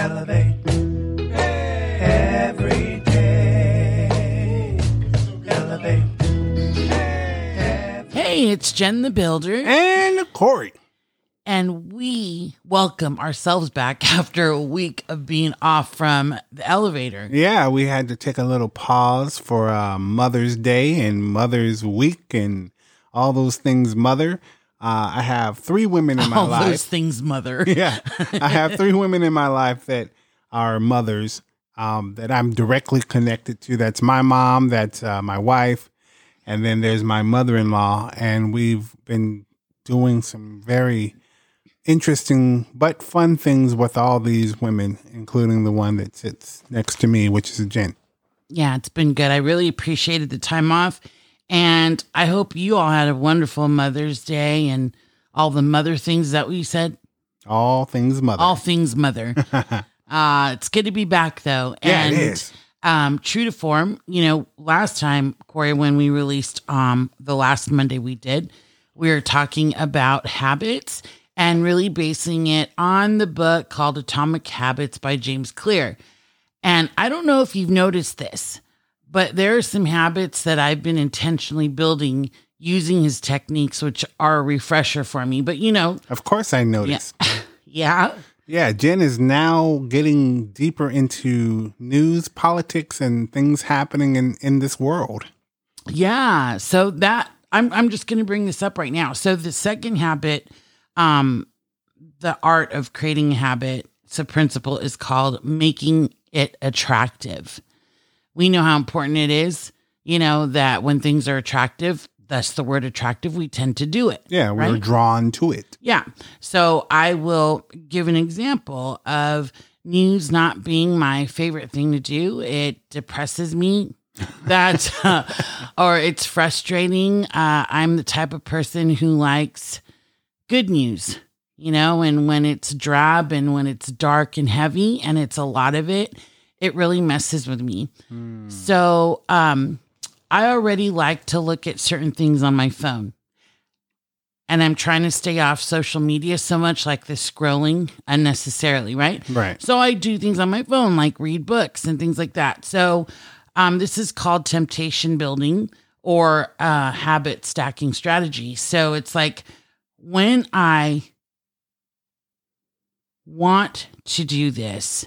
Elevate. Every day. Elevate. Hey, it's Jen the Builder, And Corey. and we welcome ourselves back after a week of being off from the elevator. Yeah, we had to take a little pause for uh, Mother's Day and Mother's Week and all those things, Mother. Uh, I have three women in my All life. those things, mother. yeah, I have three women in my life that are mothers um, that I'm directly connected to. That's my mom, that's uh, my wife, and then there's my mother in law. And we've been doing some very interesting but fun things with all these women, including the one that sits next to me, which is Jen. Yeah, it's been good. I really appreciated the time off. And I hope you all had a wonderful Mother's Day and all the mother things that we said. All things mother. All things mother. uh, it's good to be back though. Yeah, it and is. um true to form, you know, last time, Corey, when we released um the last Monday we did, we were talking about habits and really basing it on the book called Atomic Habits by James Clear. And I don't know if you've noticed this, but there are some habits that I've been intentionally building using his techniques, which are a refresher for me. But you know, of course, I noticed. yeah, Yeah, Jen is now getting deeper into news, politics, and things happening in, in this world. Yeah. So that I'm I'm just gonna bring this up right now. So the second habit, um, the art of creating a habit, it's a principle is called making it attractive. We know how important it is, you know, that when things are attractive, that's the word attractive, we tend to do it. Yeah, we're Right. drawn to it. Yeah. So I will give an example of news not being my favorite thing to do. It depresses me. That, uh, or it's frustrating. Uh, I'm the type of person who likes good news, you know, and when it's drab and when it's dark and heavy and it's a lot of it, it really messes with me. So, um, I already like to look at certain things on my phone and I'm trying to stay off social media so much, like the scrolling unnecessarily, right? Right. So I do things on my phone, like read books and things like that. So um, this is called temptation building or uh, habit stacking strategy. So it's like when I want to do this,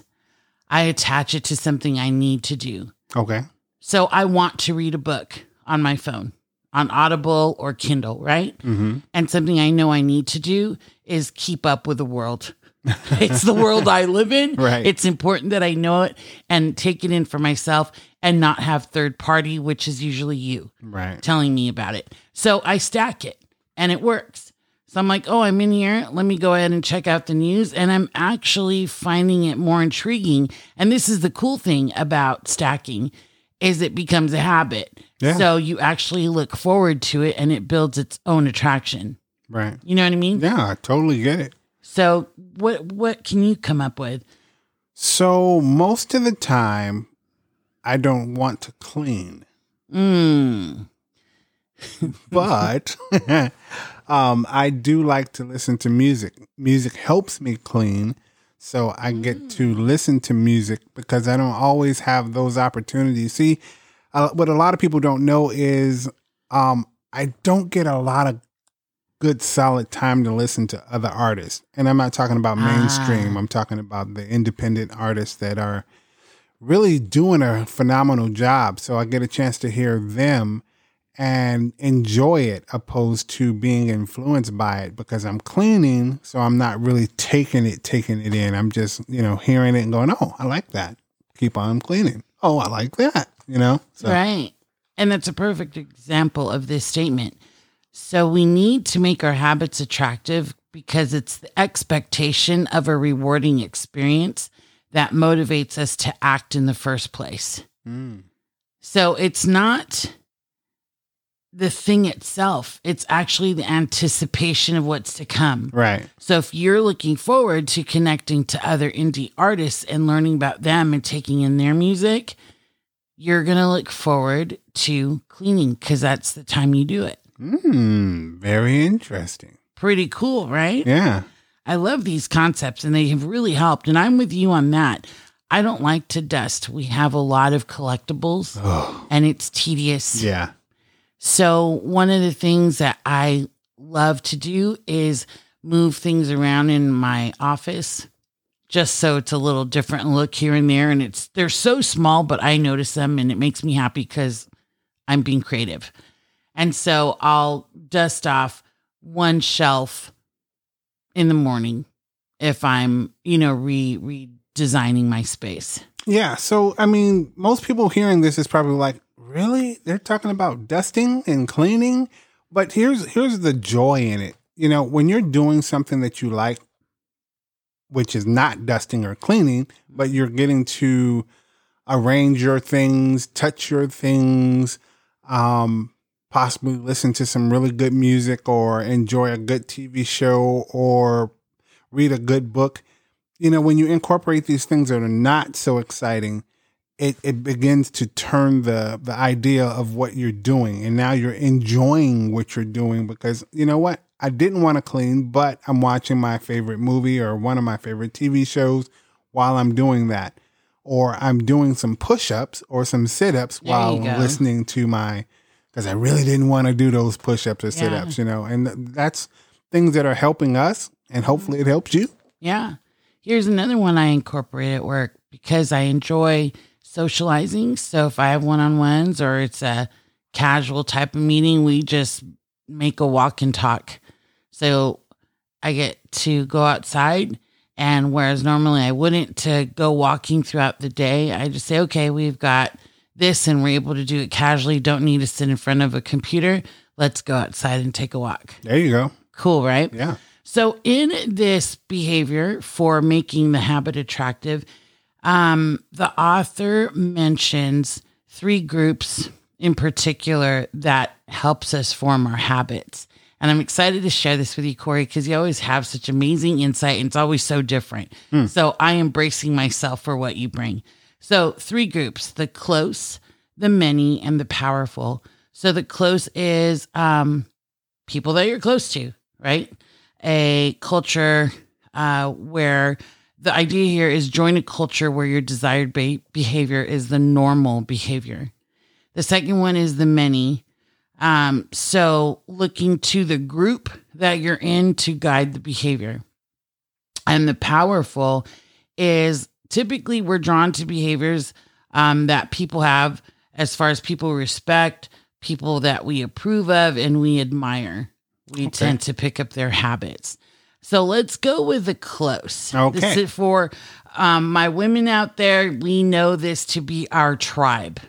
I attach it to something I need to do. Okay. So I want to read a book on my phone, on Audible or Kindle, right? Mm-hmm. And something I know I need to do is keep up with the world. it's the world I live in. Right. It's important that I know it and take it in for myself and not have third party, which is usually you Right. telling me about it. So I stack it and it works. So I'm like, oh, I'm in here. Let me go ahead and check out the news. And I'm actually finding it more intriguing. And this is the cool thing about stacking is it becomes a habit. Yeah. So you actually look forward to it and it builds its own attraction. Right. You know what I mean? Yeah, I totally get it. So what what can you come up with? So most of the time, I don't want to clean, Mm. but um, I do like to listen to music. Music helps me clean. So I get to listen to music because I don't always have those opportunities. See, uh, what a lot of people don't know is um, I don't get a lot of good solid time to listen to other artists. And I'm not talking about mainstream. Ah. I'm talking about the independent artists that are really doing a phenomenal job. So I get a chance to hear them and enjoy it opposed to being influenced by it because I'm cleaning. So I'm not really taking it, taking it in. I'm just, you know, hearing it and going, oh, I like that. Keep on cleaning. Oh, I like that. You know? So, Right. And that's a perfect example of this statement. So we need to make our habits attractive because it's the expectation of a rewarding experience that motivates us to act in the first place. Mm. So it's not the thing itself, it's actually the anticipation of what's to come. Right. So if you're looking forward to connecting to other indie artists and learning about them and taking in their music, you're going to look forward to cleaning because that's the time you do it. Mm, very interesting. Pretty cool, right? Yeah. I love these concepts and they have really helped. And I'm with you on that. I don't like to dust. We have a lot of collectibles and it's tedious. Yeah. So, one of the things that I love to do is move things around in my office just so it's a little different look here and there. And it's, they're so small, but I notice them and it makes me happy because I'm being creative. And so I'll dust off one shelf in the morning if I'm, you know, re redesigning my space. Yeah. So, I mean, most people hearing this is probably like, really? They're talking about dusting and cleaning? But here's here's the joy in it. You know, when you're doing something that you like, which is not dusting or cleaning, but you're getting to arrange your things, touch your things, um, possibly listen to some really good music or enjoy a good TV show or read a good book. You know, when you incorporate these things that are not so exciting, it, it begins to turn the the idea of what you're doing. And now you're enjoying what you're doing because you know what? I didn't want to clean but i'm watching my favorite movie or one of my favorite tv shows while i'm doing that. Or i'm doing some push-ups or some sit-ups There while listening to my because i really didn't want to do those push-ups or Yeah. sit-ups you know? And th- that's things that are helping us and hopefully it helps you. Yeah. Here's another one I incorporate at work because I enjoy socializing. So if I have one on ones or it's a casual type of meeting, we just make a walk and talk. So I get to go outside. And whereas normally I wouldn't to go walking throughout the day, I just say, okay, we've got this and we're able to do it casually. Don't need to sit in front of a computer. Let's go outside and take a walk. there you go Cool, right? yeah So, in this behavior for making the habit attractive, um, the author mentions three groups in particular that helps us form our habits. And I'm excited to share this with you, Corey, because you always have such amazing insight and it's always so different. So I am bracing myself for what you bring. So, three groups the close, the many, and the powerful. So, the close is um, people that you're close to, right? A culture uh, where the idea here is join a culture where your desired be- behavior is the normal behavior. The second one is the many. Um, so looking to the group that you're in to guide the behavior. And the powerful is typically we're drawn to behaviors um, that people have as far as people respect, people that we approve of and we admire. We tend to pick up their habits. So let's go with the close. Okay. For um, my women out there. We know this to be our tribe.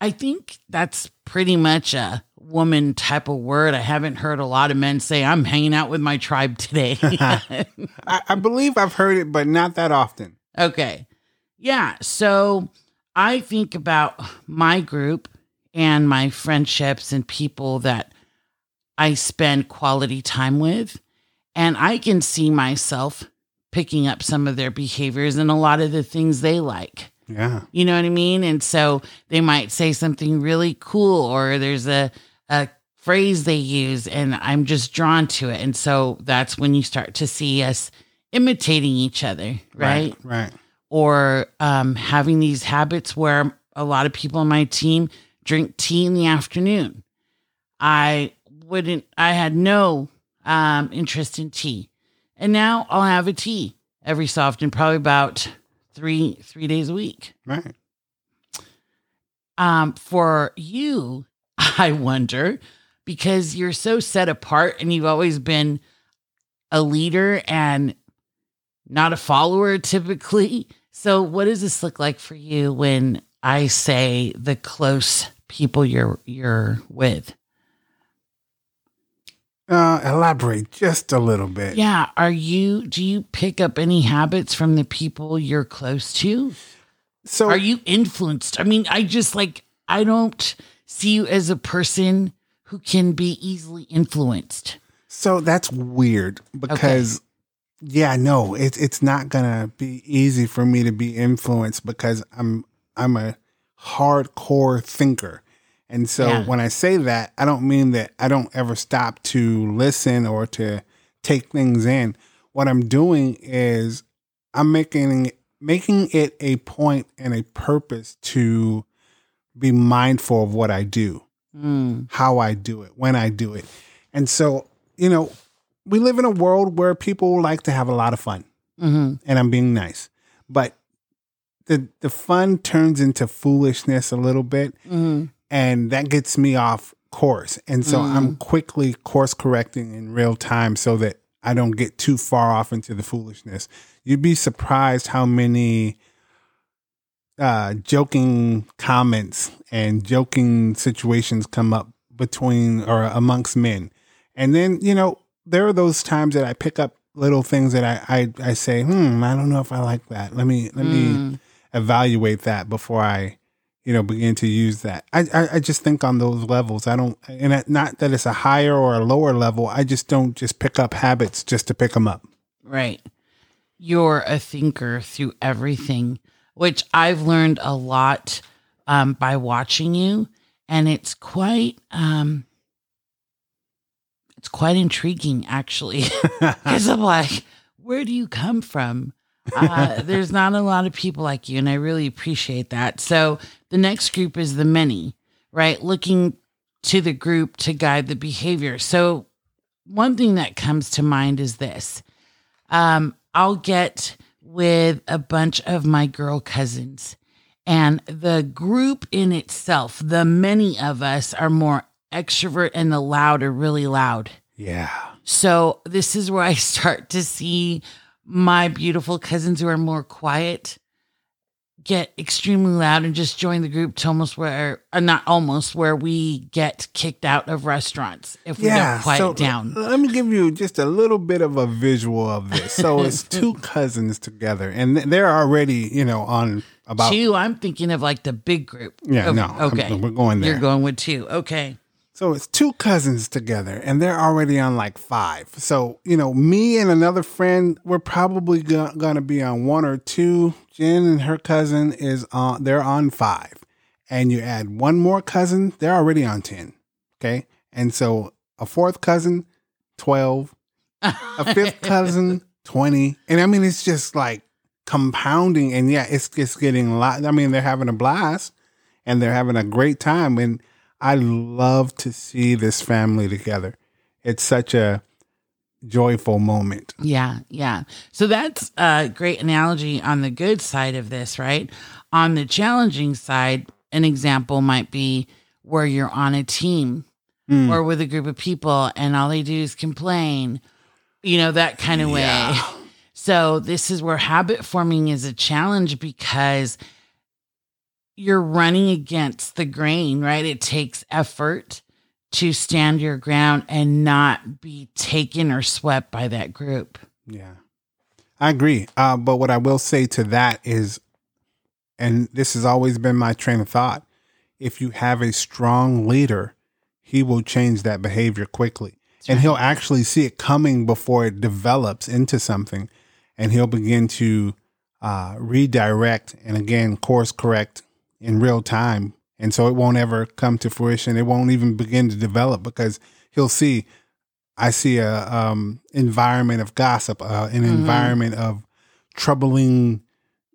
I think that's pretty much a woman type of word. I haven't heard a lot of men say, I'm hanging out with my tribe today. I, I believe i've heard it but not that often Okay. Yeah. So I think about my group and my friendships and people that I spend quality time with. And I can see myself picking up some of their behaviors and a lot of the things they like. yeah You know what I mean? And so they might say something really cool or there's a, a phrase they use and I'm just drawn to it. And so that's when you start to see us imitating each other, right? right Or um, having these habits where a lot of people on my team drink tea in the afternoon. I wouldn't, I had no um, interest in tea. And now I'll have a tea every so often, probably about three, three days a week right um, for you, I wonder, because you're so set apart and you've always been a leader and not a follower typically. So, what does this look like for you when I say the close people you're you're with? Uh, elaborate just a little bit. Yeah, are you do you pick up any habits from the people you're close to? So Are you influenced? I mean, I just like I don't see you as a person who can be easily influenced. so that's weird because yeah, no, it's it's not gonna be easy for me to be influenced because I'm I'm a hardcore thinker. And so Yeah. when I say that, I don't mean that I don't ever stop to listen or to take things in. what I'm doing is I'm making making it a point and a purpose to be mindful of what I do, Mm. how I do it, when I do it. And so, you know, we live in a world where people like to have a lot of fun hmm and I'm being nice. But the the fun turns into foolishness a little bit hmm and that gets me off course. And so I'm quickly course correcting in real time so that I don't get too far off into the foolishness. You'd be surprised how many uh, joking comments and joking situations come up between or amongst men. And then, you know, there are those times that I pick up little things that I, I, I say, hmm, I don't know if I like that. Let me, let me evaluate that before I, you know, begin to use that. I, I, I just think on those levels. I don't, and not that it's a higher or a lower level. I just don't just pick up habits just to pick them up. Right. You're a thinker through everything, which I've learned a lot um, by watching you, and it's quite um, it's quite intriguing actually, because I'm like, where do you come from? Uh, there's not a lot of people like you, and I really appreciate that. So the next group is the many, right? Looking to the group to guide the behavior. So one thing that comes to mind is this um, I'll get with a bunch of my girl cousins, and the group in itself, the many of us are more extrovert, and the loud are really loud. Yeah. So this is where I start to see my beautiful cousins who are more quiet get extremely loud and just join the group to almost where uh, not almost where we get kicked out of restaurants if we don't quiet so down. Let me give you just a little bit of a visual of this. So it's two cousins together, and they're already, you know, on about. two, I'm thinking of like the big group. Yeah, Of- no, I'm- Okay. we're going there. You're going with two. Okay. So it's two cousins together, and they're already on like five. So you know, me and another friend, we're probably go- gonna be on one or two. Jen and her cousin is on. They're on five, and you add one more cousin, they're already on ten. Okay, and so a fourth cousin, twelve. a fifth cousin 20 and i mean it's just like compounding and yeah it's it's getting a lot i mean they're having a blast and they're having a great time and i love to see this family together it's such a joyful moment Yeah, yeah. So that's a great analogy on the good side of this, right? On the challenging side, an example might be where you're on a team Mm. or with a group of people and all they do is complain, you know, that kind of way. Yeah. So this is where habit forming is a challenge because you're running against the grain, right? It takes effort to stand your ground and not be taken or swept by that group. Yeah, I agree. Uh, but what I will say to that is, and this has always been my train of thought if you have a strong leader, he will change that behavior quickly. and he'll actually see it coming before it develops into something. And he'll begin to uh, redirect and again, course correct in real time. And so it won't ever come to fruition. It won't even begin to develop because he'll see I see a um, environment of gossip, uh, an environment of troubling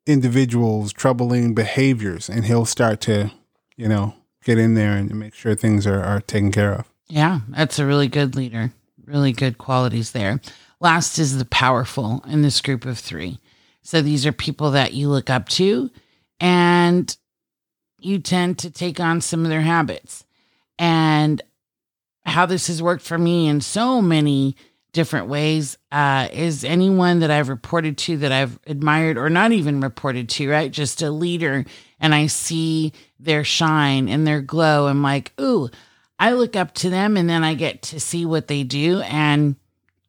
individuals, troubling behaviors, and he'll start to, you know, get in there and make sure things are, are taken care of. Yeah, that's a really good leader. Really good qualities there. Last is the powerful in this group of three. So these are people that you look up to and you tend to take on some of their habits. And how this has worked for me in so many different ways uh, is anyone that I've reported to that I've admired or not even reported to, right? Just a leader. And I see their shine and their glow. I'm like, ooh, I look up to them and then I get to see what they do. And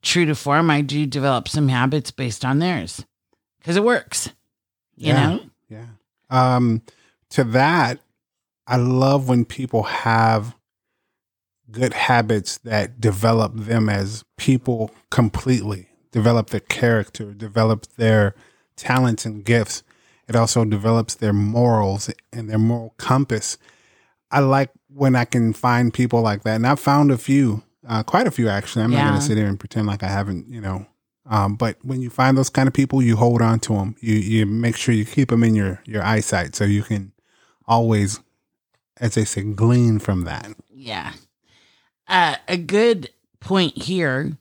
true to form, I do develop some habits based on theirs because it works, you Yeah. know? Yeah. Um, to that, I love when people have good habits that develop them as people completely, develop their character, develop their talents and gifts. It also develops their morals and their moral compass. I like when I can find people like that. And I've found a few, uh, quite a few actually. I'm not going to sit here and pretend like I haven't, you know, Um, but when you find those kind of people, you hold on to them. You you make sure you keep them in your your eyesight so you can always, as they say, glean from that. Yeah. Uh, a good point here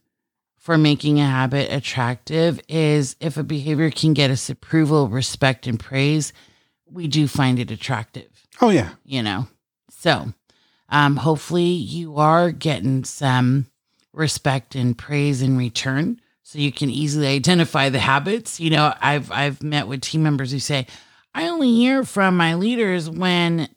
for making a habit attractive is if a behavior can get us approval, respect, and praise, we do find it attractive, Oh yeah, you know? So, um, hopefully you are getting some respect and praise in return so you can easily identify the habits. You know, I've I've met with team members who say, I only hear from my leaders when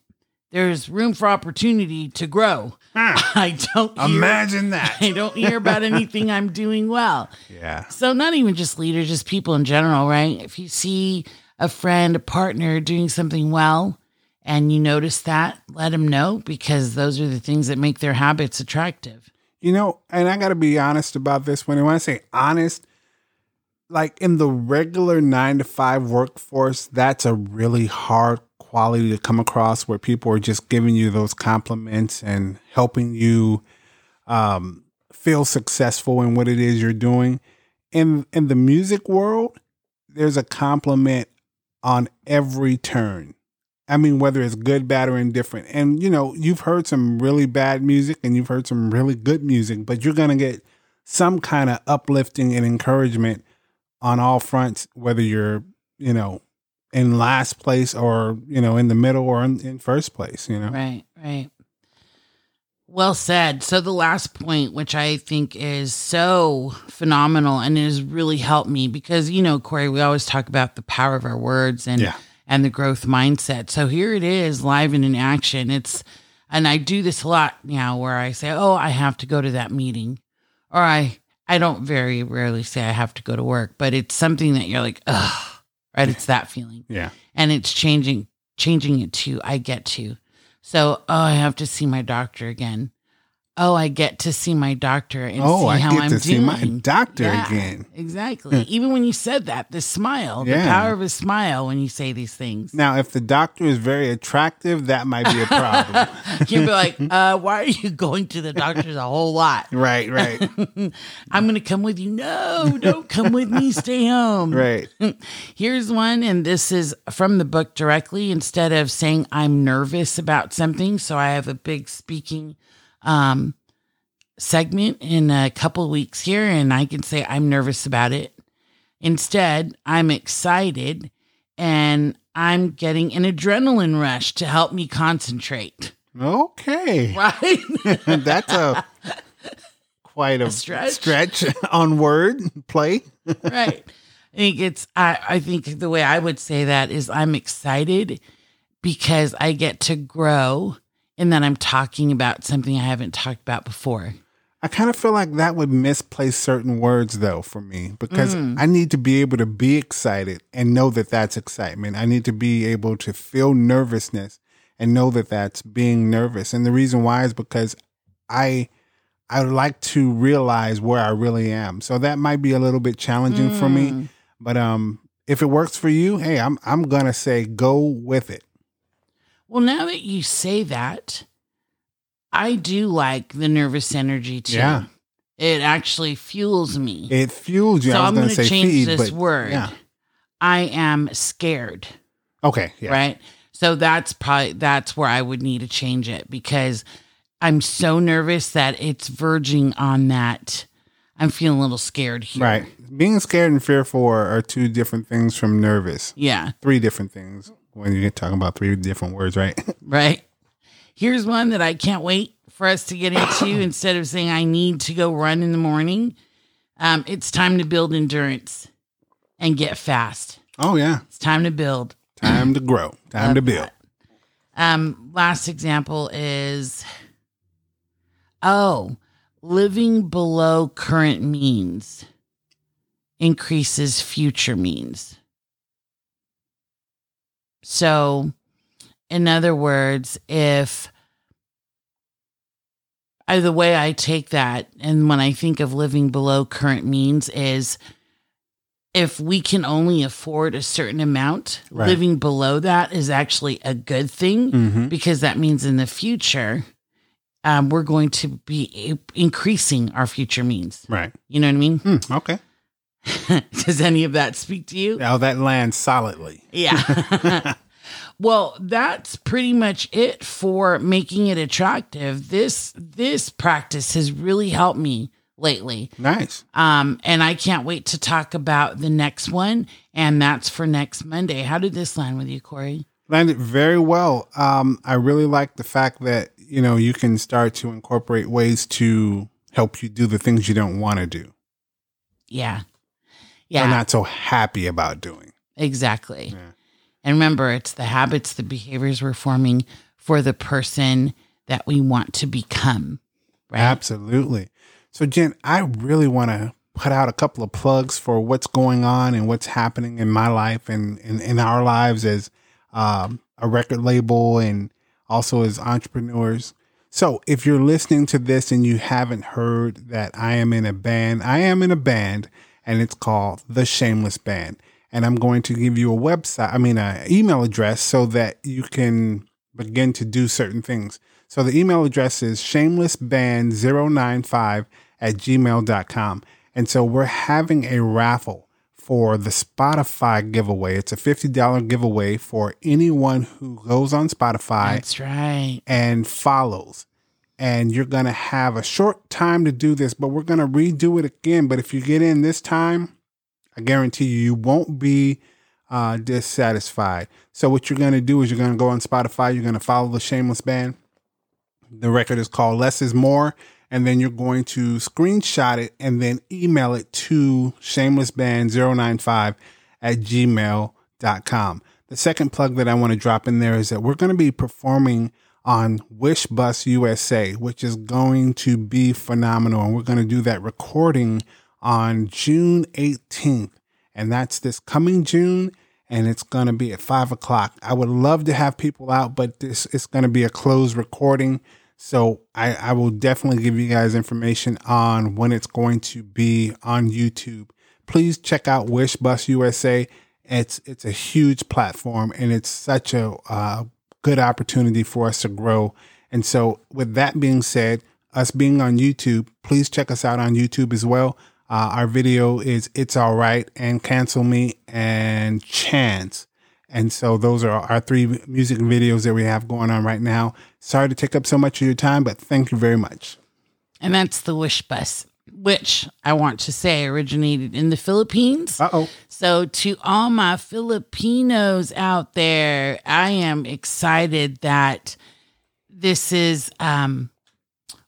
there's room for opportunity to grow. I don't hear, imagine that. I don't hear about anything I'm doing well. yeah, So not even just leaders, just people in general, right? If you see a friend, a partner doing something well and you notice that, let them know because those are the things that make their habits attractive. You know, and I got to be honest about this. When I want to say honest, like in the regular nine to five workforce, that's a really hard quality to come across where people are just giving you those compliments and helping you um, feel successful in what it is you're doing. In in the music world, there's a compliment on every turn. I mean, whether it's good, bad, or indifferent. And, you know, you've heard some really bad music and you've heard some really good music, but you're to get some kind of uplifting and encouragement on all fronts, whether you're, you know, in last place or, you know, in the middle or in, in first place, you know? Right, right. Well said. So the last point, which I think is so phenomenal and it has really helped me because you know, Corey, we always talk about the power of our words and Yeah. and the growth mindset. So here it is, live and in action. It's and I do this a lot now where I say, Oh, I have to go to that meeting. Or I I don't very rarely say I have to go to work, but it's something that you're like, ugh, right? It's that feeling Yeah. and it's changing changing it to I get to. So, oh, I have to see my doctor again. Oh, I get to see my doctor and Oh, see I how get I'm to see doing. my doctor Yeah, again. Exactly. Even when you said that, the smile, the power of a smile when you say these things. Now, if the doctor is very attractive, that might be a problem. You'd be like, uh, why are you going to the doctors a whole lot? right, right, I'm going to come with you. No, don't come with me. Stay home. right. Here's one, and this is from the book directly. Instead of saying I'm nervous about something, so I have a big speaking um, segment in a couple weeks here, and I can say I'm nervous about it. Instead, I'm excited and I'm getting an adrenaline rush to help me concentrate. Okay. Right? That's a quite a, stretch. stretch on word play. right. I think it's I, I think the way I would say that is I'm excited because I get to grow and then I'm talking about something I haven't talked about before. I kind of feel like that would misplace certain words though for me because I need to be able to be excited and know that that's excitement. I need to be able to feel nervousness and know that that's being nervous. And the reason why is because I I like to realize where I really am. So that might be a little bit challenging for me, but um if it works for you, hey, I'm I'm going to say go with it. Well, now that you say that, I do like the nervous energy too. Yeah. It actually fuels me. It fuels you. so I'm going to change feed, this but word. yeah. I am scared. Okay, yeah. right? So that's probably that's where I would need to change it because I'm so nervous that it's verging on that. I'm feeling a little scared here. Right. Being scared and fearful are, are two different things from nervous. Yeah. Three different things when you're talking about three different words, right? Right. Here's one that I can't wait for us to get into. Instead of saying I need to go run in the morning, um, it's time to build endurance and get fast. oh, yeah. It's time to build. Time to grow. Time Love to build. that. Um, last example is oh, living below current means increases future means. So, in other words, if I, the way I take that, and when I think of living below current means, is if we can only afford a certain amount, Right. living below that is actually a good thing hmm because that means in the future, um, we're going to be increasing our future means. Right. You know what I mean? Hmm, okay. Does any of that speak to you? Oh, that lands solidly. Yeah. well, that's pretty much it for making it attractive. This this practice has really helped me lately. Nice. Um, and I can't wait to talk about the next one, and that's for next Monday. How did this land with you, Corey? Landed very well. Um, I really like the fact that you know you can start to incorporate ways to help you do the things you don't want to do. Yeah. Yeah. not so happy about doing. Exactly. Yeah. And remember, it's the habits, the behaviors we're forming for the person that we want to become. Right. Absolutely. So, Jen, I really want to put out a couple of plugs for what's going on and what's happening in my life and in, in our lives as um, a record label and also as entrepreneurs. So, if you're listening to this and you haven't heard that I am in a band, I am in a band and it's called The Shameless Band. And I'm going to give you a website, I mean, an email address so that you can begin to do certain things. So the email address is shamelessband095 at gmail.com. And so we're having a raffle for the Spotify giveaway. It's a $50 giveaway for anyone who goes on Spotify That's right. and follows. And you're going to have a short time to do this, but we're going to redo it again. But if you get in this time, I guarantee you, you won't be uh, dissatisfied. So, what you're going to do is you're going to go on Spotify, you're going to follow the Shameless Band. The record is called Less is More. And then you're going to screenshot it and then email it to shamelessband095 at gmail.com. The second plug that I want to drop in there is that we're going to be performing on Wish Bus USA, which is going to be phenomenal. And we're going to do that recording on June 18th. And that's this coming June. And it's going to be at five o'clock. I would love to have people out, but this is going to be a closed recording. So I, I will definitely give you guys information on when it's going to be on YouTube. Please check out Wish Bus USA. It's it's a huge platform and it's such a uh, good opportunity for us to grow. And so, with that being said, us being on YouTube, please check us out on YouTube as well. Uh, our video is It's All Right and Cancel Me and Chance. And so those are our three music videos that we have going on right now. Sorry to take up so much of your time, but thank you very much. And that's the Wish Bus, which I want to say originated in the Philippines. Uh oh. So, to all my Filipinos out there, I am excited that this is um,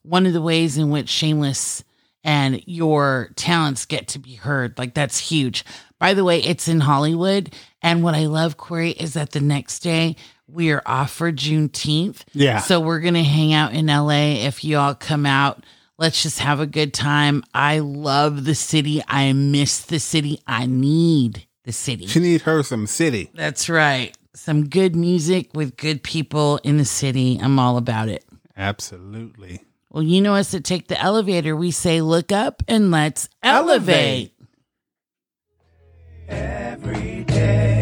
one of the ways in which Shameless and your talents get to be heard. Like, that's huge. By the way, it's in Hollywood. And what I love, Corey, is that the next day we are off for Juneteenth. Yeah. So, we're going to hang out in LA. If you all come out, let's just have a good time. I love the city. I miss the city. I need the city. She need her some city. That's right. Some good music with good people in the city. I'm all about it. Absolutely. Well, you know us at Take the Elevator. We say, look up and let's elevate. Elevate. Every day.